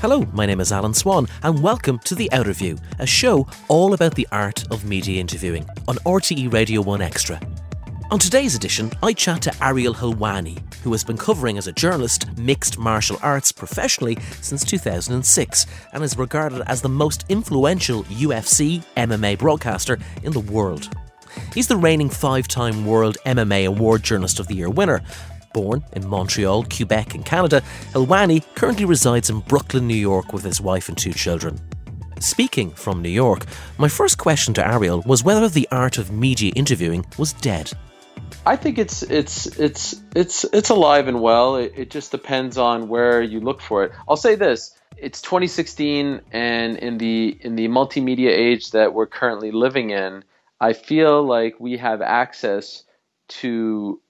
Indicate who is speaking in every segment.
Speaker 1: Hello, my name is Alan Swan, and welcome to The Outerview, a show all about the art of media interviewing on RTE Radio 1 Extra. On today's edition, I chat to Ariel Helwani, who has been covering as a journalist mixed martial arts professionally since 2006 and is regarded as the most influential UFC MMA broadcaster in the world. He's the reigning five time World MMA Award Journalist of the Year winner, Born in Montreal, Quebec, and Canada, Helwani currently resides in Brooklyn, New York with his wife and two children. Speaking from New York, my first question to Ariel was whether the art of media interviewing was dead.
Speaker 2: I think it's it's it's it's it's alive and well. It, it just depends on where you look for it. I'll say this: it's 2016, and in the in the multimedia age that we're currently living in, I feel like we have access to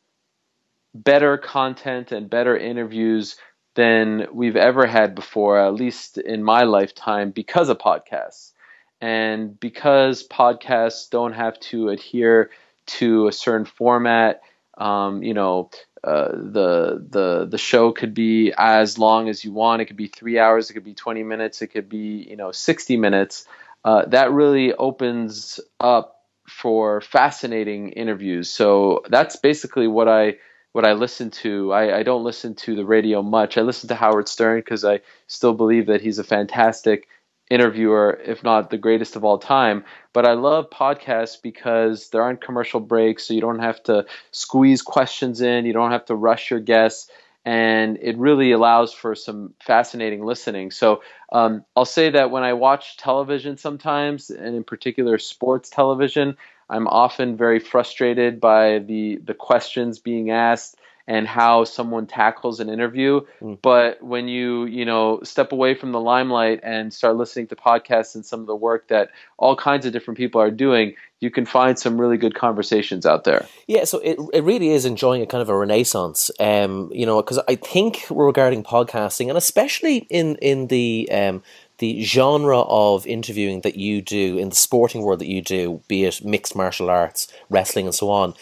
Speaker 2: better content and better interviews than we've ever had before, at least in my lifetime, because of podcasts. And because podcasts don't have to adhere to a certain format, um, you know, uh, the the the show could be as long as you want. It could be three hours. It could be twenty minutes. It could be you know sixty minutes. Uh, that really opens up for fascinating interviews. So that's basically what I what I listen to. I, I don't listen to the radio much. I listen to Howard Stern because I still believe that he's a fantastic interviewer, if not the greatest of all time. But I love podcasts because there aren't commercial breaks, so you don't have to squeeze questions in, you don't have to rush your guests, and it really allows for some fascinating listening. So um, I'll say that when I watch television sometimes, and in particular sports television, I'm often very frustrated by the the questions being asked and how someone tackles an interview. Mm. But when you, you know, step away from the limelight and start listening to podcasts and some of the work that all kinds of different people are doing, you can find some really good conversations out there.
Speaker 1: Yeah, so it, it really is enjoying a kind of a renaissance, um, you know, because I think regarding podcasting, and especially in in the um, the genre of interviewing that you do in the sporting world that you do, be it mixed martial arts, wrestling, and so on,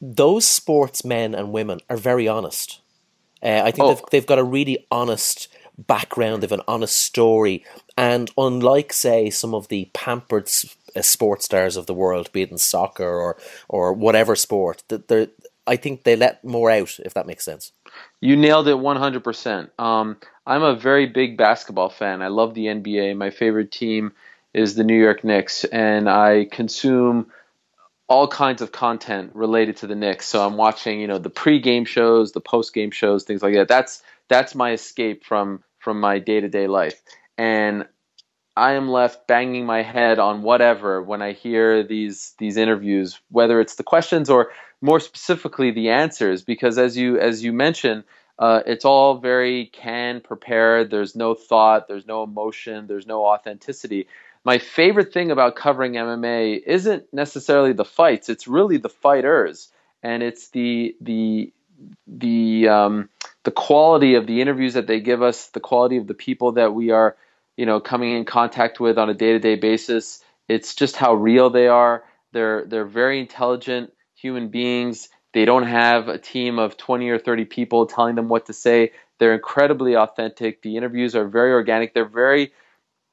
Speaker 1: those sportsmen and women are very honest. Uh, I think oh. they've, they've got a really honest background, they've an honest story. And unlike, say, some of the pampered uh, sports stars of the world, be it in soccer or, or whatever sport, that I think they let more out, if that makes sense.
Speaker 2: You nailed it 100%. Um, I'm a very big basketball fan. I love the NBA. My favorite team is the New York Knicks, and I consume all kinds of content related to the Knicks. So I'm watching, you know, the pre-game shows, the post-game shows, things like that. That's that's my escape from from my day-to-day life. And I am left banging my head on whatever when I hear these these interviews, whether it's the questions or more specifically the answers, because as you as you mentioned, uh, it's all very canned, prepared. There's no thought, there's no emotion, there's no authenticity. My favorite thing about covering MMA isn't necessarily the fights; it's really the fighters, and it's the the the um, the quality of the interviews that they give us, the quality of the people that we are, you know, coming in contact with on a day to day basis. It's just how real they are. They're they're very intelligent human beings they don't have a team of 20 or 30 people telling them what to say. They're incredibly authentic. The interviews are very organic. They're very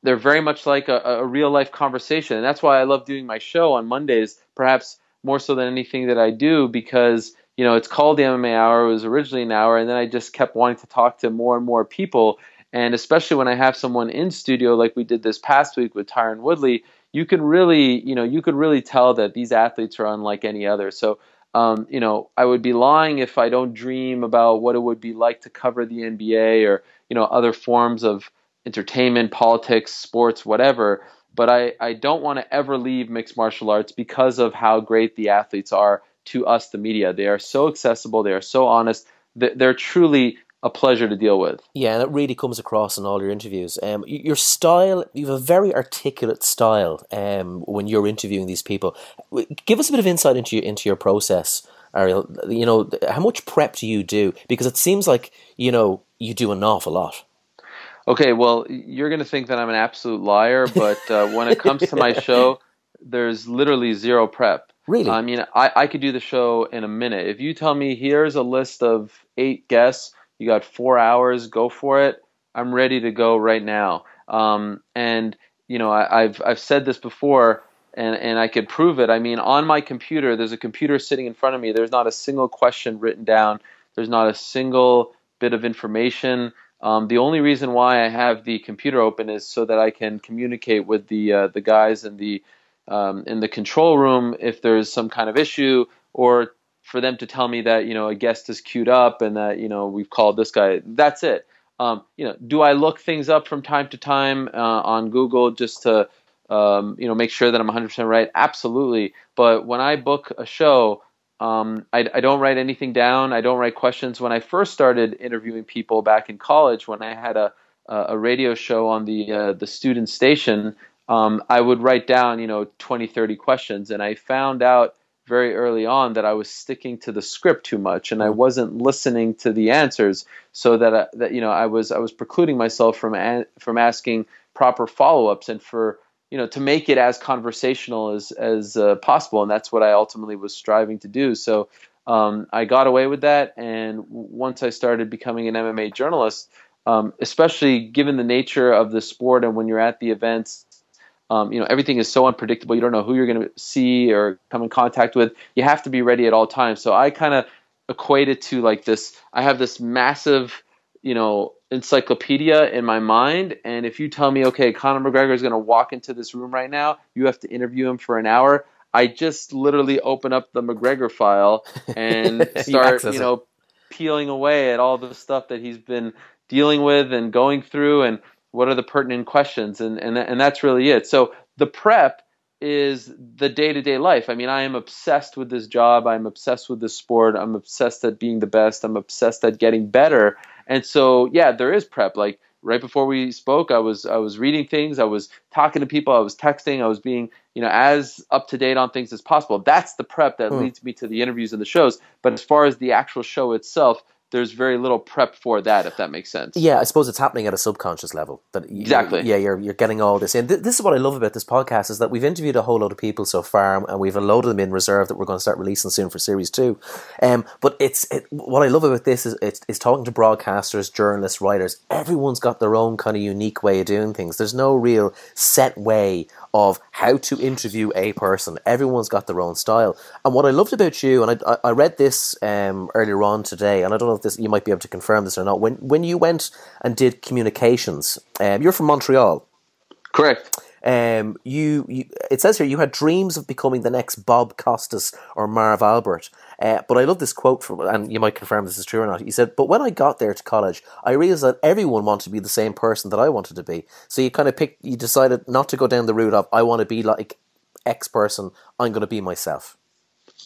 Speaker 2: they're very much like a, a real life conversation. And that's why I love doing my show on Mondays, perhaps more so than anything that I do, because you know it's called the MMA Hour. It was originally an hour, and then I just kept wanting to talk to more and more people. And especially when I have someone in studio, like we did this past week with Tyron Woodley, you can really, you know, you could really tell that these athletes are unlike any other. So um, you know, I would be lying if I don't dream about what it would be like to cover the NBA or you know other forms of entertainment, politics, sports, whatever. But I, I don't want to ever leave mixed martial arts because of how great the athletes are to us, the media. They are so accessible. They are so honest. They're truly a pleasure to deal with.
Speaker 1: Yeah, and it really comes across in all your interviews. Um, your style, you have a very articulate style um, when you're interviewing these people. Give us a bit of insight into your, into your process, Ariel. You know, how much prep do you do? Because it seems like you know you do an awful lot.
Speaker 2: Okay, well, you're going to think that I'm an absolute liar, but uh, when it comes to my show, there's literally zero prep.
Speaker 1: Really?
Speaker 2: I mean, I, I could do the show in a minute. If you tell me here's a list of eight guests you got four hours, go for it. I'm ready to go right now. Um, and you know, I, I've I've said this before, and and I could prove it. I mean, on my computer, there's a computer sitting in front of me. There's not a single question written down. There's not a single bit of information. Um, the only reason why I have the computer open is so that I can communicate with the uh, the guys in the um, in the control room if there's some kind of issue, or for them to tell me that you know a guest is queued up and that you know we've called this guy. That's it. Um, you know, do I look things up from time to time uh, on Google just to um, you know make sure that I'm 100% right? Absolutely. But when I book a show, um, I, I, don't write anything down. I don't write questions. When I first started interviewing people back in college, when I had a a radio show on the uh, the student station, um, I would write down you know 20, 30 questions, and I found out very early on that I was sticking to the script too much, and I mm. wasn't listening to the answers, so that I, uh, that you know I was I was precluding myself from a, from asking proper follow ups and for you know to make it as conversational as as uh, possible. And that's what i ultimately was striving to do. So um, i got away with that. And once i started becoming an mma journalist um, especially given the nature of the sport and when you're at the events um, you know everything is so unpredictable you don't know who you're going to see or come in contact with you have to be ready at all times so i kind of equate it to like this i have this massive you know encyclopedia in my mind. And if you tell me, okay, Conor McGregor is going to walk into this room right now, you have to interview him for an hour. I just literally open up the McGregor file and start, you know, peeling away at all the stuff that he's been dealing with and going through and what are the pertinent questions. And, and, and that's really it. So the prep is the day to day life. I mean, I am obsessed with this job. I'm obsessed with this sport. I'm obsessed at being the best. I'm obsessed at getting better. And so, yeah, there is prep. Like right before we spoke, I was I was reading things, I was talking to people, I was texting, I was being you know as up to date on things as possible. That's the prep that hmm. leads me to the interviews and the shows. But as far as the actual show itself, there's very little prep for that, if that makes sense.
Speaker 1: Yeah, I suppose it's happening at a subconscious level. That
Speaker 2: exactly.
Speaker 1: Yeah, you're you're getting all this in. This is what I love about this podcast is that we've interviewed a whole load of people so far, and we've a load of them in reserve that we're going to start releasing soon for series two. Um, but it's it, what I love about this is it's, it's talking to broadcasters, journalists, writers. Everyone's got their own kind of unique way of doing things. There's no real set way of how to interview a person. Everyone's got their own style. And what I loved about you, and I, I read this um, earlier on today, and I don't know if this you might be able to confirm this or not. When when you went and did communications, um, you're from Montreal,
Speaker 2: correct?
Speaker 1: Um, you, you, it says here you had dreams of becoming the next Bob Costas or Marv Albert. Uh, but I love this quote from, and you might confirm this is true or not. He said, "But when I got there to college, I realized that everyone wanted to be the same person that I wanted to be. So you kind of picked, you decided not to go down the route of I want to be like X person. I'm going to be myself."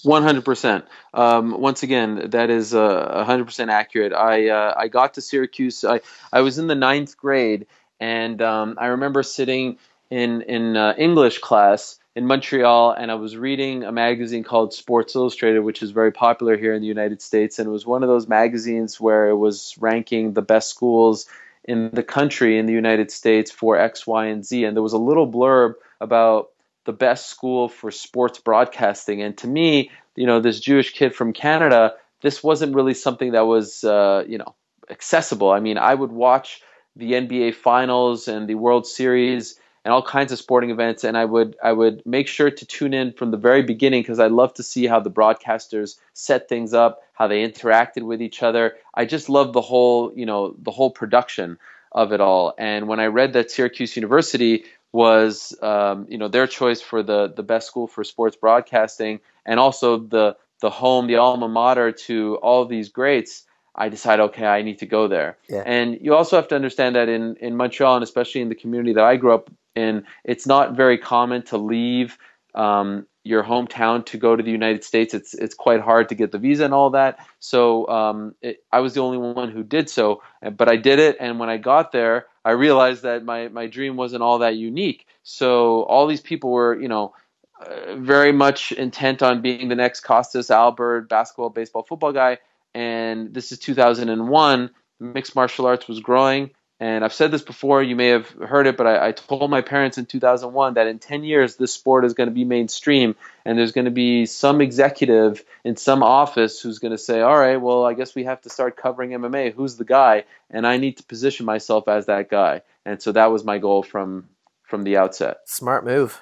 Speaker 2: One hundred percent. Um, once again, that is uh, hundred percent accurate. I uh, I got to Syracuse. I I was in the ninth grade, and um, I remember sitting in in uh, English class in Montreal, and I was reading a magazine called Sports Illustrated, which is very popular here in the United States, and it was one of those magazines where it was ranking the best schools in the country in the United States for X, Y, and Z, and there was a little blurb about the best school for sports broadcasting, and to me, you know, this Jewish kid from Canada, this wasn't really something that was, uh, you know, accessible. I mean, I would watch the NBA Finals and the World Series and all kinds of sporting events and I would I would make sure to tune in from the very beginning because I love to see how the broadcasters set things up, how they interacted with each other. I just love the whole, you know, the whole production of it all. And when I read that Syracuse University was um, you know their choice for the the best school for sports broadcasting and also the the home, the alma mater to all these greats, I decide, okay, I need to go there. Yeah. And you also have to understand that in, in Montreal, and especially in the community that I grew up in, it's not very common to leave um, your hometown to go to the United States. It's it's quite hard to get the visa and all that. So um, it, I was the only one who did so, but I did it. And when I got there, I realized that my my dream wasn't all that unique. So all these people were, you know. Uh, very much intent on being the next Costas Albert basketball, baseball, football guy, and this is 2001. Mixed martial arts was growing, And I've said this before, you may have heard it, but I, I told my parents in 2001 that in 10 years, this sport is going to be mainstream, and there's going to be some executive in some office who's going to say, All right, well, I guess we have to start covering MMA. Who's the guy? And I need to position myself as that guy. And so that was my goal from from the outset.
Speaker 1: Smart move.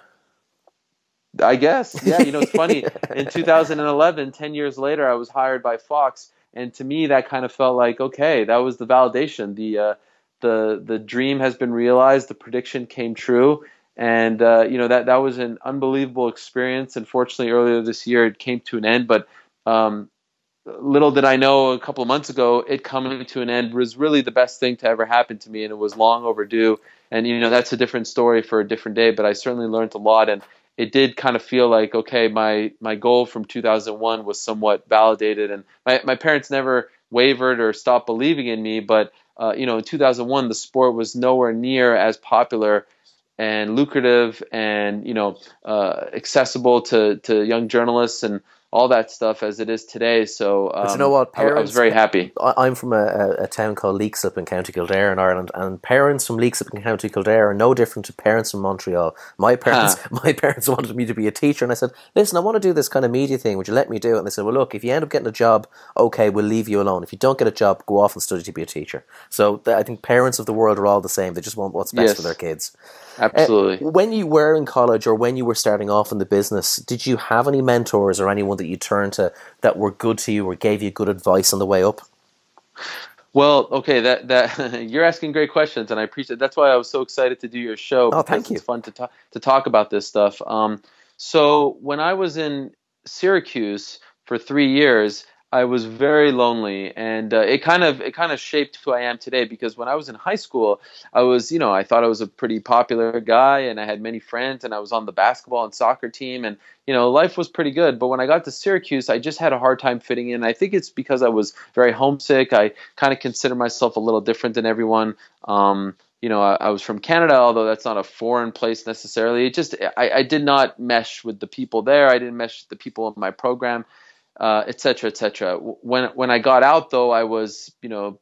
Speaker 2: I guess. Yeah, you know, it's funny. In 2011, 10 years later, I was hired by Fox, and to me, that kind of felt like okay, that was the validation. The uh, the the dream has been realized. The prediction came true, and uh, you know that that was an unbelievable experience. Unfortunately, earlier this year, it came to an end. But um, little did I know a couple of months ago, it coming to an end was really the best thing to ever happen to me, and it was long overdue. And you know that's a different story for a different day. But I certainly learned a lot, and it did kind of feel like okay, my my goal from 2001 was somewhat validated, and my my parents never wavered or stopped believing in me. But uh, you know, in 2001, the sport was nowhere near as popular and lucrative and you know uh, accessible to to young journalists and all that stuff as it is today. So, um,
Speaker 1: but you know what?
Speaker 2: Parents, I, I, was very happy.
Speaker 1: I'm from a, a, town called Leixlip in County Kildare in Ireland, and parents from Leixlip in County Kildare are no different to parents from Montreal. My parents, huh. my parents wanted me to be a teacher, and I said, "Listen, I want to do this kind of media thing. Would you let me do it?" And they said, "Well, look, if you end up getting a job, okay, we'll leave you alone. If you don't get a job, go off and study to be a teacher." So I think parents of the world are all the same. They just want what's best yes. for their kids.
Speaker 2: Absolutely.
Speaker 1: Uh, when you were in college or when you were starting off in the business, did you have any mentors or anyone that you turned to that were good to you or gave you good advice on the way up?
Speaker 2: Well, okay, that that you're asking great questions, and I appreciate. That's why I was so excited to do your show.
Speaker 1: Oh, thank you.
Speaker 2: It's fun to talk to talk about this stuff. Um, so when I was in Syracuse for three years, I was very lonely, and uh, it kind of it kind of shaped who I am today. Because when I was in high school, I was you know I thought I was a pretty popular guy, and I had many friends, and I was on the basketball and soccer team, and you know life was pretty good. But when I got to Syracuse, I just had a hard time fitting in. I think it's because I was very homesick. I kind of consider myself a little different than everyone. Um, you know, I, I, was from Canada, although that's not a foreign place necessarily. It just I, I did not mesh with the people there. I didn't mesh with the people in my program etc., uh, etc. Et when when I got out, though, I was you know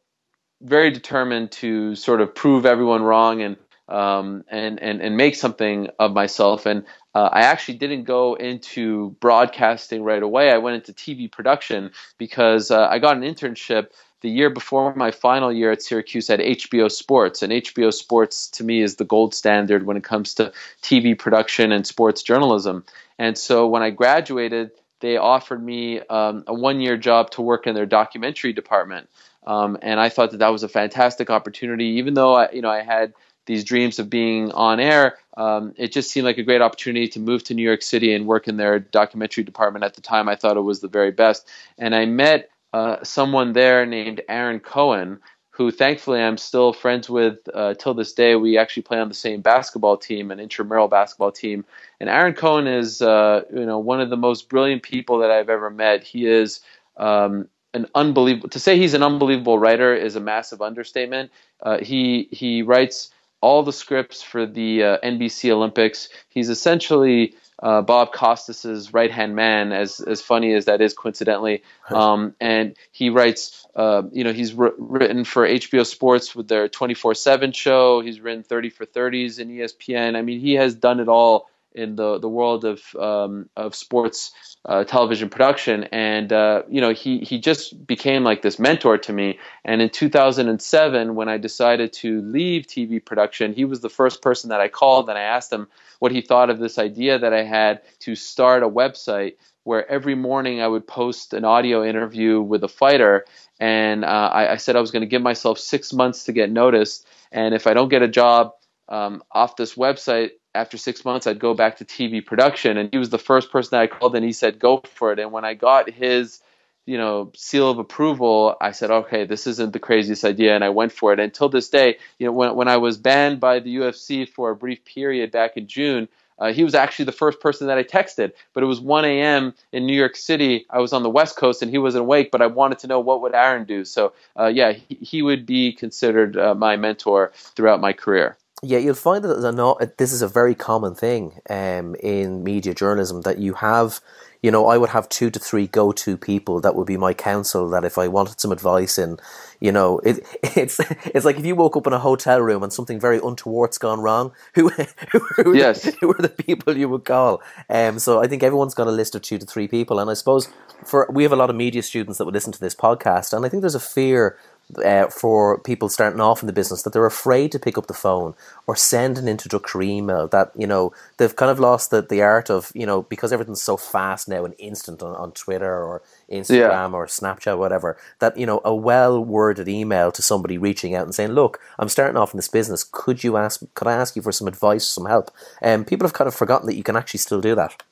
Speaker 2: very determined to sort of prove everyone wrong and um, and and and make something of myself. And uh, I actually didn't go into broadcasting right away. I went into TV production because uh, I got an internship the year before my final year at Syracuse at HBO Sports. And HBO Sports to me is the gold standard when it comes to TV production and sports journalism. And so when I graduated they offered me um, a one year job to work in their documentary department. Um, and I thought that that was a fantastic opportunity, even though I, you know I had these dreams of being on air. Um, it just seemed like a great opportunity to move to New York City and work in their documentary department. At the time, I thought it was the very best. And I met uh, someone there named Aaron Cohen, who thankfully I'm still friends with uh, till this day. We actually play on the same basketball team, an intramural basketball team. And Aaron Cohen is, uh, you know, one of the most brilliant people that I've ever met. He is um, an unbelievable. To say he's an unbelievable writer is a massive understatement. Uh, he he writes all the scripts for the uh, NBC Olympics. He's essentially uh, Bob Costas's right hand man, as as funny as that is, coincidentally. Um, and he writes, uh, you know, he's written for HBO Sports with their 24 7 show. He's written 30 for 30s in ESPN. I mean, he has done it all in the the world of um, of sports uh, television production, and uh, you know he he just became like this mentor to me. And in 2007, when I decided to leave TV production, he was the first person that I called, and I asked him what he thought of this idea that I had to start a website where every morning I would post an audio interview with a fighter, and uh, I, I said I was going to give myself six months to get noticed, and if I don't get a job um, off this website after six months, I'd go back to TV production. And he was the first person that I called, and he said, "Go for it." And when I got his, you know, seal of approval, I said, "Okay, this isn't the craziest idea," and I went for it. Until this day, you know, when when I was banned by the UFC for a brief period back in June. Uh, he was actually the first person that I texted, but it was 1 a.m. in New York City. I was on the West Coast and he wasn't awake, but I wanted to know what would Aaron do. So, uh, yeah, he, he, would be considered uh, my mentor throughout my career.
Speaker 1: Yeah, you'll find that not, this is a very common thing um, in media journalism that you have you know, I would have two to three go-to people that would be my counsel. That if I wanted some advice in, you know, it, it's it's like if you woke up in a hotel room and something very untoward's gone wrong, who who, who,
Speaker 2: yes.
Speaker 1: the, who are the people you would call? Um, so I think everyone's got a list of two to three people, and I suppose for we have a lot of media students that would listen to this podcast, and I think there's a fear uh, for people starting off in the business that they're afraid to pick up the phone or send an introductory email that you know they've kind of lost the, the art of you know because everything's so fast now and instant on, on twitter or instagram yeah. or snapchat or whatever that you know a well worded email to somebody reaching out and saying look i'm starting off in this business. Could you ask could i ask you for some advice some help? And um, people have kind of forgotten that you can actually still do that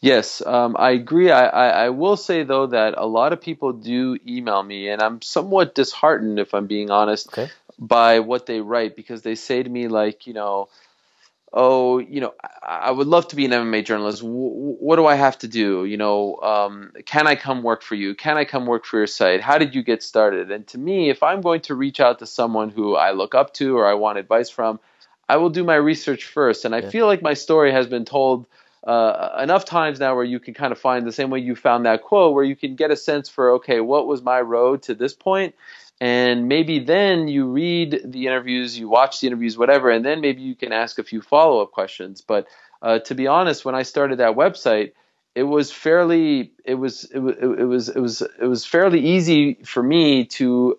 Speaker 2: Yes, um, I agree. I, I, I, will say though that a lot of people do email me, and I'm somewhat disheartened, if I'm being honest,
Speaker 1: okay.
Speaker 2: by what they write because they say to me like, you know, oh, you know, I, I would love to be an MMA journalist. W- what do I have to do? You know, um, can I come work for you? Can I come work for your site? How did you get started? And to me, if I'm going to reach out to someone who I look up to or I want advice from, I will do my research first. And I yeah. feel like my story has been told uh, enough times now where you can kind of find the same way you found that quote, where you can get a sense for, okay, what was my road to this point? And maybe then you read the interviews, you watch the interviews, whatever, and then maybe you can ask a few follow up questions. But uh, to be honest, when I started that website, it was fairly it was it was it was it was it was fairly easy for me to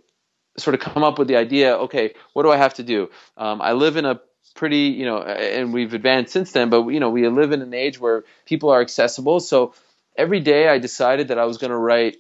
Speaker 2: sort of come up with the idea okay what do i have to do um, i live in a pretty, you know, and we've advanced since then, but, you know, we live in an age where people are accessible. So every day I decided that I was going to write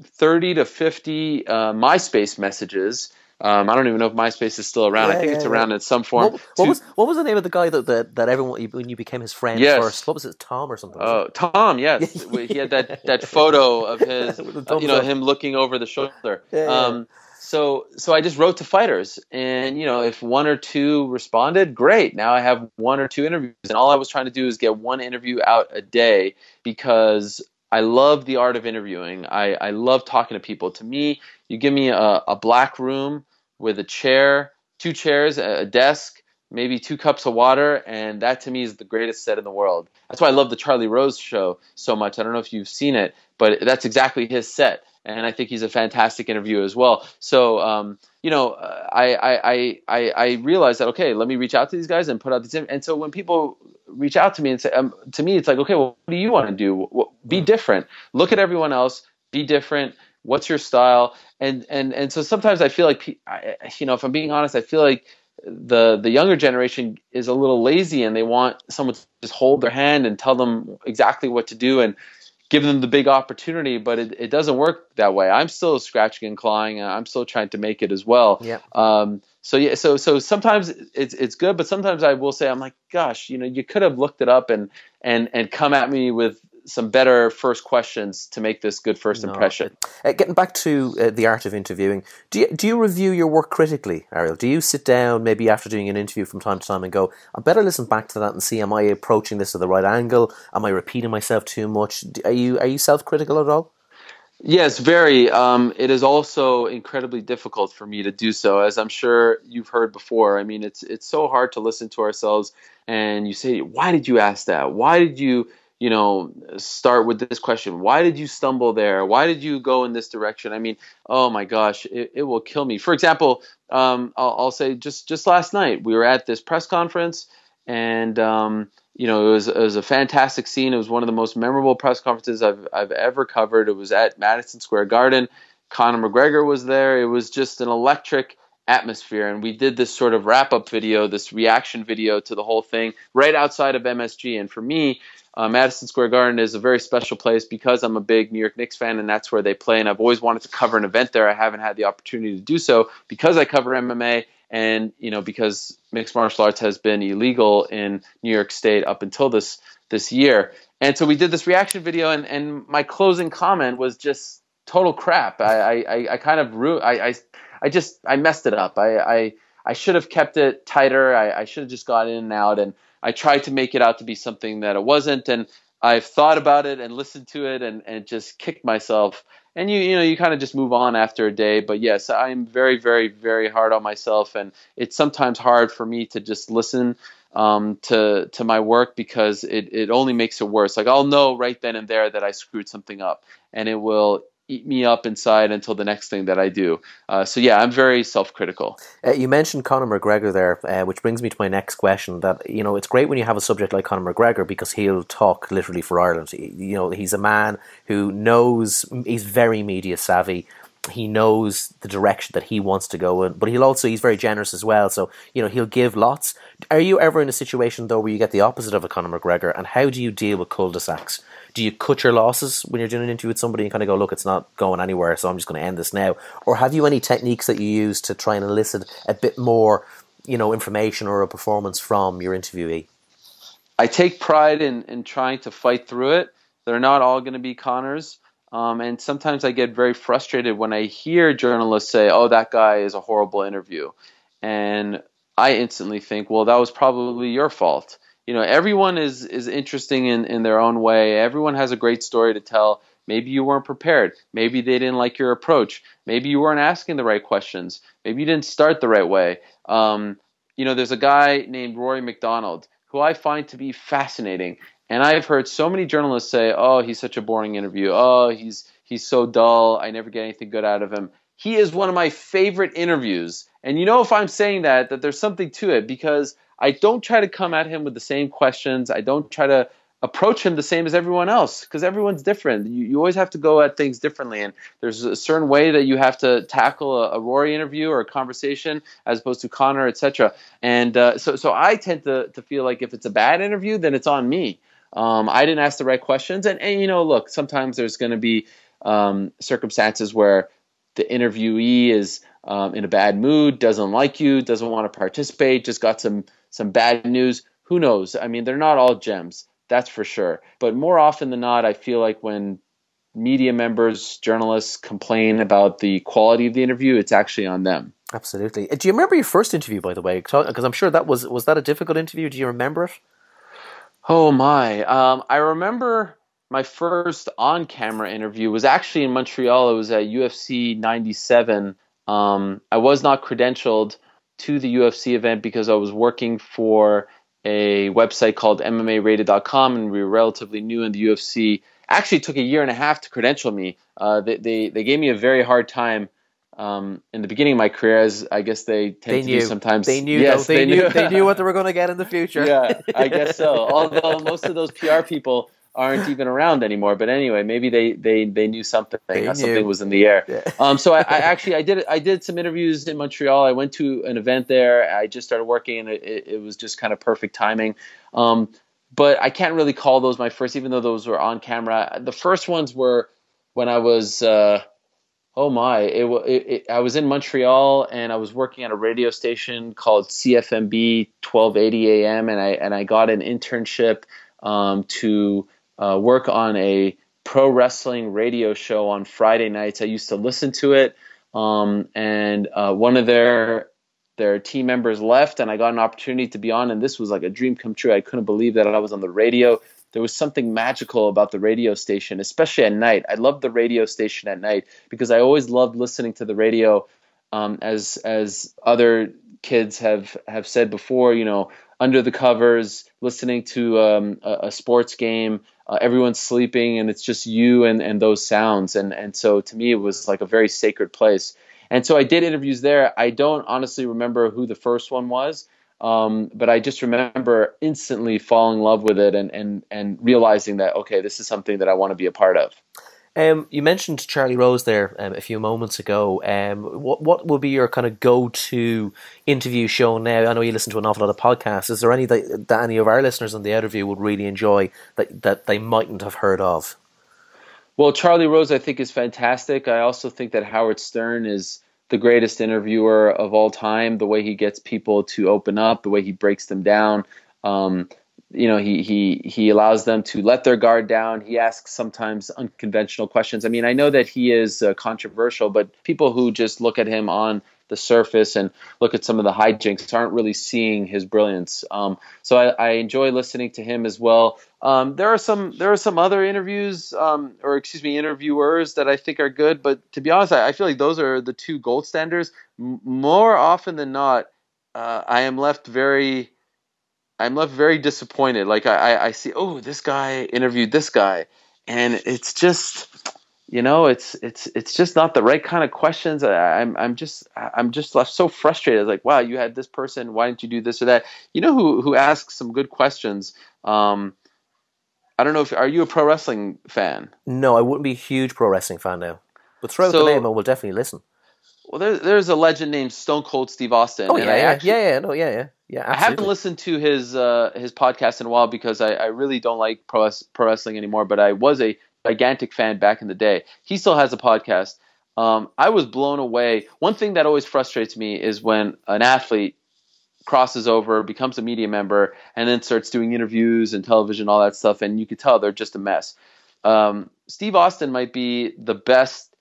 Speaker 2: 30 to 50 uh, MySpace messages. Um, I don't even know if MySpace is still around. Yeah, I think yeah, it's around yeah. in some form.
Speaker 1: What, what was what was the name of the guy that that, that everyone when you became his friend
Speaker 2: yes.
Speaker 1: first? What was it, Tom or something?
Speaker 2: Oh, Tom. Yes, he had that, that photo of his, you know, him looking over the shoulder. Um, so so I just wrote to fighters, and you know, if one or two responded, great. Now I have one or two interviews, and all I was trying to do is get one interview out a day because I love the art of interviewing. I, I love talking to people. To me, you give me a, a black room with a chair, two chairs, a desk, maybe two cups of water, and that to me is the greatest set in the world. That's why I love the Charlie Rose show so much. I don't know if you've seen it, but that's exactly his set and I think he's a fantastic interviewer as well. So, um, you know, I, I, I, I realized that, okay, let me reach out to these guys and put out these. And so when people reach out to me and say, um, to me, it's like, okay, well, what do you want to do? Be different. Look at everyone else. Be different. What's your style? And, and, and so sometimes I feel like, you know, if I'm being honest, I feel like the the younger generation is a little lazy and they want someone to just hold their hand and tell them exactly what to do and give them the big opportunity, but it, it doesn't work that way. I'm still scratching and clawing, and I'm still trying to make it as well.
Speaker 1: Yeah.
Speaker 2: Um, so yeah, so so sometimes it's it's good, but sometimes I will say I'm like, gosh, you know, you could have looked it up and and and come at me with some better first questions to make this good first no. impression.
Speaker 1: Uh, getting back to uh, the art of interviewing, do you, do you review your work critically, Ariel? Do you sit down maybe after doing an interview from time to time and go, I better listen back to that and see, am I approaching this at the right angle? Am I repeating myself too much? Are you are you self critical at all?
Speaker 2: Yes, very. Um, it is also incredibly difficult for me to do so, as I'm sure you've heard before. I mean, it's it's so hard to listen to ourselves, and you say, "Why did you ask that? Why did you you know, start with this question. Why did you stumble there? Why did you go in this direction? I mean, oh my gosh, it, it will kill me. For example, um, I'll, I'll, say just just last night we were at this press conference, and um, you know, it was it was a fantastic scene. It was one of the most memorable press conferences I've I've ever covered. It was at Madison Square Garden. Conor McGregor was there. It was just an electric atmosphere and we did this sort of wrap up video this reaction video to the whole thing right outside of MSG and for me uh, Madison Square Garden is a very special place because I'm a big New York Knicks fan and that's where they play. And I've always wanted to cover an event there. I haven't had the opportunity to do so because I cover MMA and you know because mixed martial arts has been illegal in New York State up until this this year. And so we did this reaction video, and, and my closing comment was just total crap. I I, I kind of ru- I, I I just I messed it up. I I, I should have kept it tighter. I, I should have just got in and out and I tried to make it out to be something that it wasn't. And I've thought about it and listened to it and, and just kicked myself. And you you know you kind of just move on after a day. But yes, I'm very very very hard on myself, and it's sometimes hard for me to just listen um, to to my work because it it only makes it worse. Like I'll know right then and there that I screwed something up, and it will eat me up inside until the next thing that I do. Uh, so yeah, I'm very self-critical.
Speaker 1: Uh, you mentioned Conor McGregor there, uh, which brings me to my next question. That you know, it's great when you have a subject like Conor McGregor because he'll talk literally for Ireland. You know, he's a man who knows he's very media savvy. He knows the direction that he wants to go in, but he'll also he's very generous as well. So you know he'll give lots. Are you ever in a situation though where you get the opposite of a Conor McGregor, and how do you deal with cul-de-sacs? do you cut your losses when you're doing an interview with somebody and kind of go, look, it's not going anywhere, so I'm just going to end this now? Or have you any techniques that you use to try and elicit a bit more, you know, information or a performance from your interviewee?
Speaker 2: I take pride in, in trying to fight through it. They're not all going to be Conors. Um, and sometimes I get very frustrated when I hear journalists say, oh, that guy is a horrible interview. And I instantly think, well, that was probably your fault. You know everyone is is interesting in in their own way. Everyone has a great story to tell. Maybe you weren't prepared. Maybe they didn't like your approach. Maybe you weren't asking the right questions. Maybe you didn't start the right way. Um, you know there's a guy named Rory MacDonald who i find to be fascinating and i've heard so many journalists say oh he's such a boring interview oh he's he's so dull i never get anything good out of him he is one of my favorite interviews and you know if i'm saying that that there's something to it because I don't try to come at him with the same questions. I don't try to approach him the same as everyone else because everyone's different. You, you always have to go at things differently, and there's a certain way that you have to tackle a, a Rory interview or a conversation as opposed to Conor, etc. And uh, so, so I tend to to feel like if it's a bad interview, then it's on me. Um, I didn't ask the right questions, and and you know, look, sometimes there's going to be um, circumstances where the interviewee is um, in a bad mood, doesn't like you, doesn't want to participate, just got some some bad news. Who knows? I mean, they're not all gems, that's for sure. But more often than not, I feel like when media members, journalists complain about the quality of the interview, it's actually on them.
Speaker 1: Absolutely. Do you remember your first interview, by the way? Because I'm sure that was was that a difficult interview. Do you remember it?
Speaker 2: Oh my! Um, I remember my first on-camera interview was actually in Montreal. It was at UFC 97. Um, I was not credentialed to the UFC event because I was working for a website called MMArated.com, and we were relatively new in the UFC. Actually, took a year and a half to credential me. Uh, they, they, they gave me a very hard time um, in the beginning of my career, as I guess they tend
Speaker 1: they
Speaker 2: to
Speaker 1: knew.
Speaker 2: do sometimes.
Speaker 1: They knew. Yes, they, they knew. they knew what they were going to get in the future.
Speaker 2: yeah, I guess so. Although most of those PR people aren't even around anymore. But anyway, maybe they they they knew something. They knew. Something was in the air. Yeah. Um, so I, I, actually I did I did some interviews in Montreal. I went to an event there. I just started working, and it, it was just kind of perfect timing. Um, but I can't really call those my first, even though those were on camera. The first ones were when I was. Uh, Oh my! It, it, it, I was in Montreal and I was working at a radio station called CFMB 1280 AM, and I and I got an internship um, to uh, work on a pro wrestling radio show on Friday nights. I used to listen to it, um, and uh, one of their their team members left, and I got an opportunity to be on, and this was like a dream come true. I couldn't believe that I was on the radio. There was something magical about the radio station, especially at night. I loved the radio station at night because I always loved listening to the radio. Um, as as other kids have have said before, you know, under the covers, listening to um, a, a, sports game, uh, everyone's sleeping and it's just you and, and those sounds and and so to me it was like a very sacred place and so i did interviews there i don't honestly remember who the first one was um, but i just remember instantly falling in love with it and and and realizing that okay this is something that i want to be a part of
Speaker 1: um, you mentioned Charlie Rose there um, a few moments ago. Um, what what will be your kind of go to interview show now? I know you listen to an awful lot of podcasts. Is there any that, that any of our listeners on the interview would really enjoy that that they mightn't have heard of?
Speaker 2: Well, Charlie Rose, I think is fantastic. I also think that Howard Stern is the greatest interviewer of all time. The way he gets people to open up, the way he breaks them down. Um, you know he he he allows them to let their guard down he asks sometimes unconventional questions i mean i know that he is uh, controversial but people who just look at him on the surface and look at some of the hijinks aren't really seeing his brilliance. Um, so I, I, enjoy listening to him as well. Um, there are some there are some other interviews um, or excuse me interviewers that I think are good, but to be honest, I, I feel like those are the two gold standards. M- more often than not, uh, I am left very I'm left very disappointed. Like I, I see, oh, this guy interviewed this guy, and it's just you know it's it's it's just not the right kind of questions. I, am i'm just i'm just left so frustrated. Like wow you had this person why didn't you do this or that? You know who who asks some good questions? Um i don't know if are you a pro wrestling fan?
Speaker 1: No i wouldn't be a huge pro wrestling fan now but throw out so, the name i will definitely listen.
Speaker 2: Well there, there's a legend named stone cold steve austin
Speaker 1: oh yeah yeah, actually, yeah yeah no yeah yeah. Yeah, absolutely.
Speaker 2: I haven't listened to his uh, his podcast in a while because I, I really don't like pro, pro wrestling anymore. But I was a gigantic fan back in the day. He still has a podcast. Um, I was blown away. One thing that always frustrates me is when an athlete crosses over, becomes a media member, and then starts doing interviews and television, all that stuff, and you can tell they're just a mess. Um, Steve Austin might be the best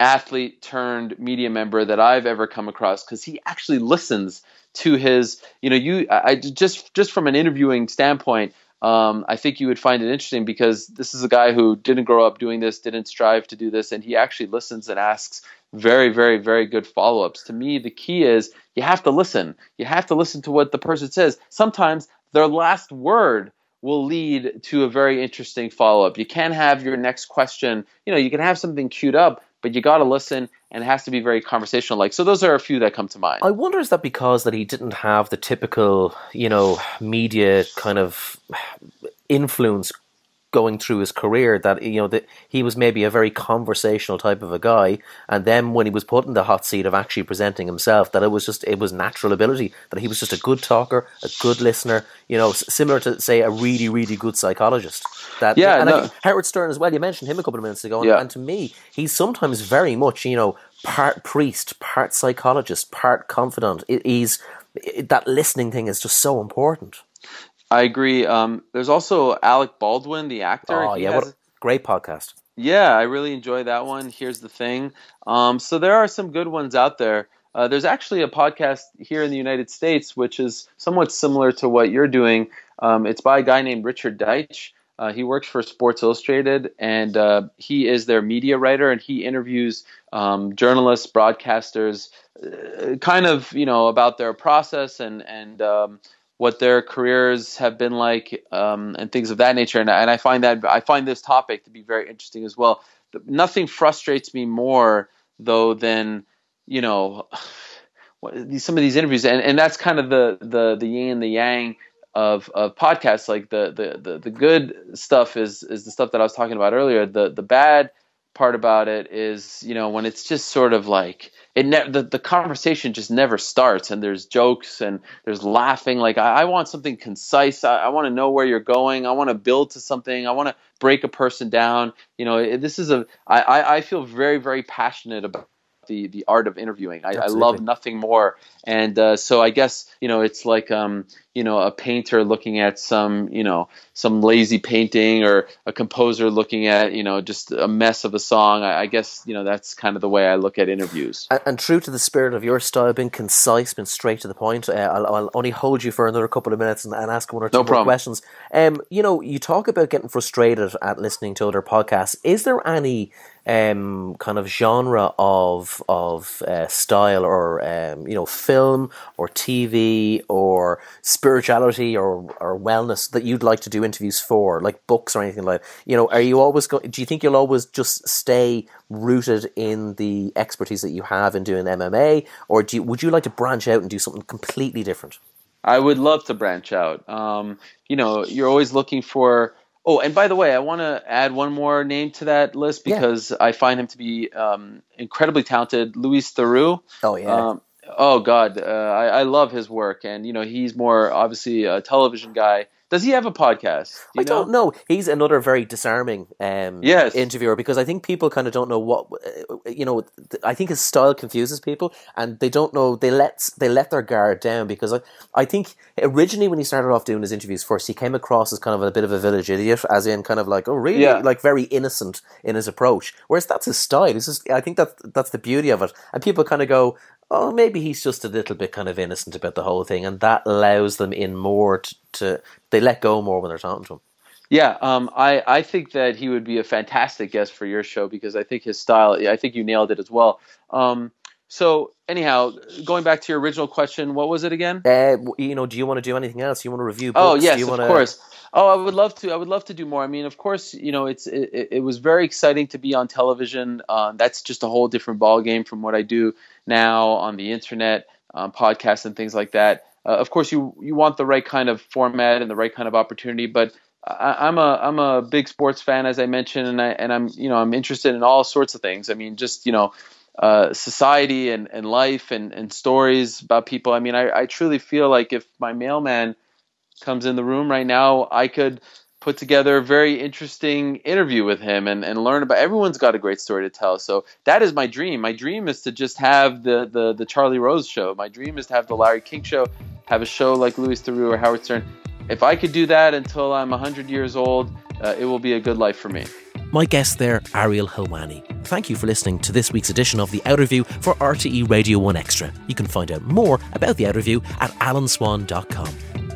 Speaker 2: athlete turned media member that I've ever come across because he actually listens to his, you know, you I just just from an interviewing standpoint, um, I think you would find it interesting because this is a guy who didn't grow up doing this, didn't strive to do this, and he actually listens and asks very, very, very good follow ups. To me, the key is you have to listen. You have to listen to what the person says. Sometimes their last word will lead to a very interesting follow up. You can't have your next question, you know, you can have something queued up, but you got to listen and it has to be very conversational like so those are a few that come to mind.
Speaker 1: I wonder is that because that he didn't have the typical you know media kind of influence going through his career that you know that he was maybe a very conversational type of a guy and then when he was put in the hot seat of actually presenting himself that it was just it was natural ability that he was just a good talker a good listener you know similar to say a really really good psychologist that
Speaker 2: yeah
Speaker 1: and
Speaker 2: no.
Speaker 1: like Howard Stern as well you mentioned him a couple of minutes ago and, yeah. and to me he's sometimes very much you know part priest part psychologist part confidant he's that listening thing is just so important
Speaker 2: I agree. Um, there's also Alec Baldwin, the actor.
Speaker 1: Oh, he yeah, what a great podcast.
Speaker 2: Yeah, I really enjoy that one. Here's the thing. Um, so there are some good ones out there. Uh, there's actually a podcast here in the United States which is somewhat similar to what you're doing. Um, it's by a guy named Richard Deitsch. Uh, he works for Sports Illustrated, and uh, he is their media writer, and he interviews um, journalists, broadcasters, uh, kind of you know about their process and and um, what their careers have been like um, and things of that nature. And, and I find that I find this topic to be very interesting as well. Nothing frustrates me more though than you know some of these interviews, and, and that's kind of the the the yin and the yang of of podcasts. Like the, the the the good stuff is is the stuff that I was talking about earlier. The the bad part about it is you know when it's just sort of like it ne- the, the conversation just never starts and there's jokes and there's laughing. Like i, I want something concise. I, I want to know where you're going. I want to build to something. I want to break a person down. You know this is a I, I feel very very passionate about the the art of interviewing. I, I love nothing more. And uh, so I guess you know it's like um, you know a painter looking at some you know some lazy painting or a composer looking at you know just a mess of a song. I, I guess you know that's kind of the way I look at interviews.
Speaker 1: And, and, true to the spirit of your style, being concise, being straight to the point. Uh, I'll, I'll, only hold you for another couple of minutes and, and ask one or two no more questions. Um, you know, you talk about getting frustrated at listening to other podcasts. Is there any um, kind of genre of of uh, style or um, you know film or TV or spirituality or or wellness that you'd like to do interviews for, like books or anything like. You know, are you always going? Do you think you'll always just stay rooted in the expertise that you have in doing MMA, or do you, would you like to branch out and do something completely different?
Speaker 2: I would love to branch out. Um, you know, you're always looking for Oh, and by the way, I want to add one more name to that list because yeah. I find him to be um, incredibly talented. Louis Theroux.
Speaker 1: Oh yeah. Um,
Speaker 2: oh God, uh, I, I, love his work, and you know he's more obviously a television guy. Does he have a podcast?
Speaker 1: Do I know? don't know. He's another very disarming um, yes. interviewer because I think people kind of don't know what uh, you know. I think his style confuses people, and they don't know. They let they let their guard down because I, I think originally when he started off doing his interviews first, he came across as kind of a bit of a village idiot, as in kind of like oh really, yeah. like very innocent in his approach. Whereas that's his style. It's just, I think that that's the beauty of it, and people kind of go, oh, maybe he's just a little bit kind of innocent about the whole thing, and that allows them in more to, to they let go more when they're talking to him.
Speaker 2: Yeah, um, I I think that he would be a fantastic guest for your show because I think his style. I think you nailed it as well. Um, so anyhow, going back to your original question, what was it again?
Speaker 1: Uh, you know, do you want to do anything else? You want to review?
Speaker 2: Oh,
Speaker 1: books?
Speaker 2: Oh yes, of
Speaker 1: wanna...
Speaker 2: course. Oh, I would love to. I would love to do more. I mean, of course, you know, it's it, it was very exciting to be on television. Um, that's just a whole different ball game from what I do now on the internet, um, podcasts and things like that. Uh, of course, you you want the right kind of format and the right kind of opportunity, but I, am a I'm a big sports fan, as I mentioned, and I and I'm you know I'm interested in all sorts of things. I mean, just you know, uh, society and, and life and, and stories about people. I mean, I, I truly feel like if my mailman comes in the room right now, I could put together a very interesting interview with him and, and learn about everyone's got a great story to tell. So that is my dream. My dream is to just have the, the, the Charlie Rose show. My dream is to have the Larry King show, have a show like Louis Theroux or Howard Stern. If I could do that until I'm 100 years old, uh, it will be a good life for me.
Speaker 1: My guest there, Ariel Helwani. Thank you for listening to this week's edition of The Outerview for RTE Radio 1 Extra. You can find out more about The Outerview at alanswan.com.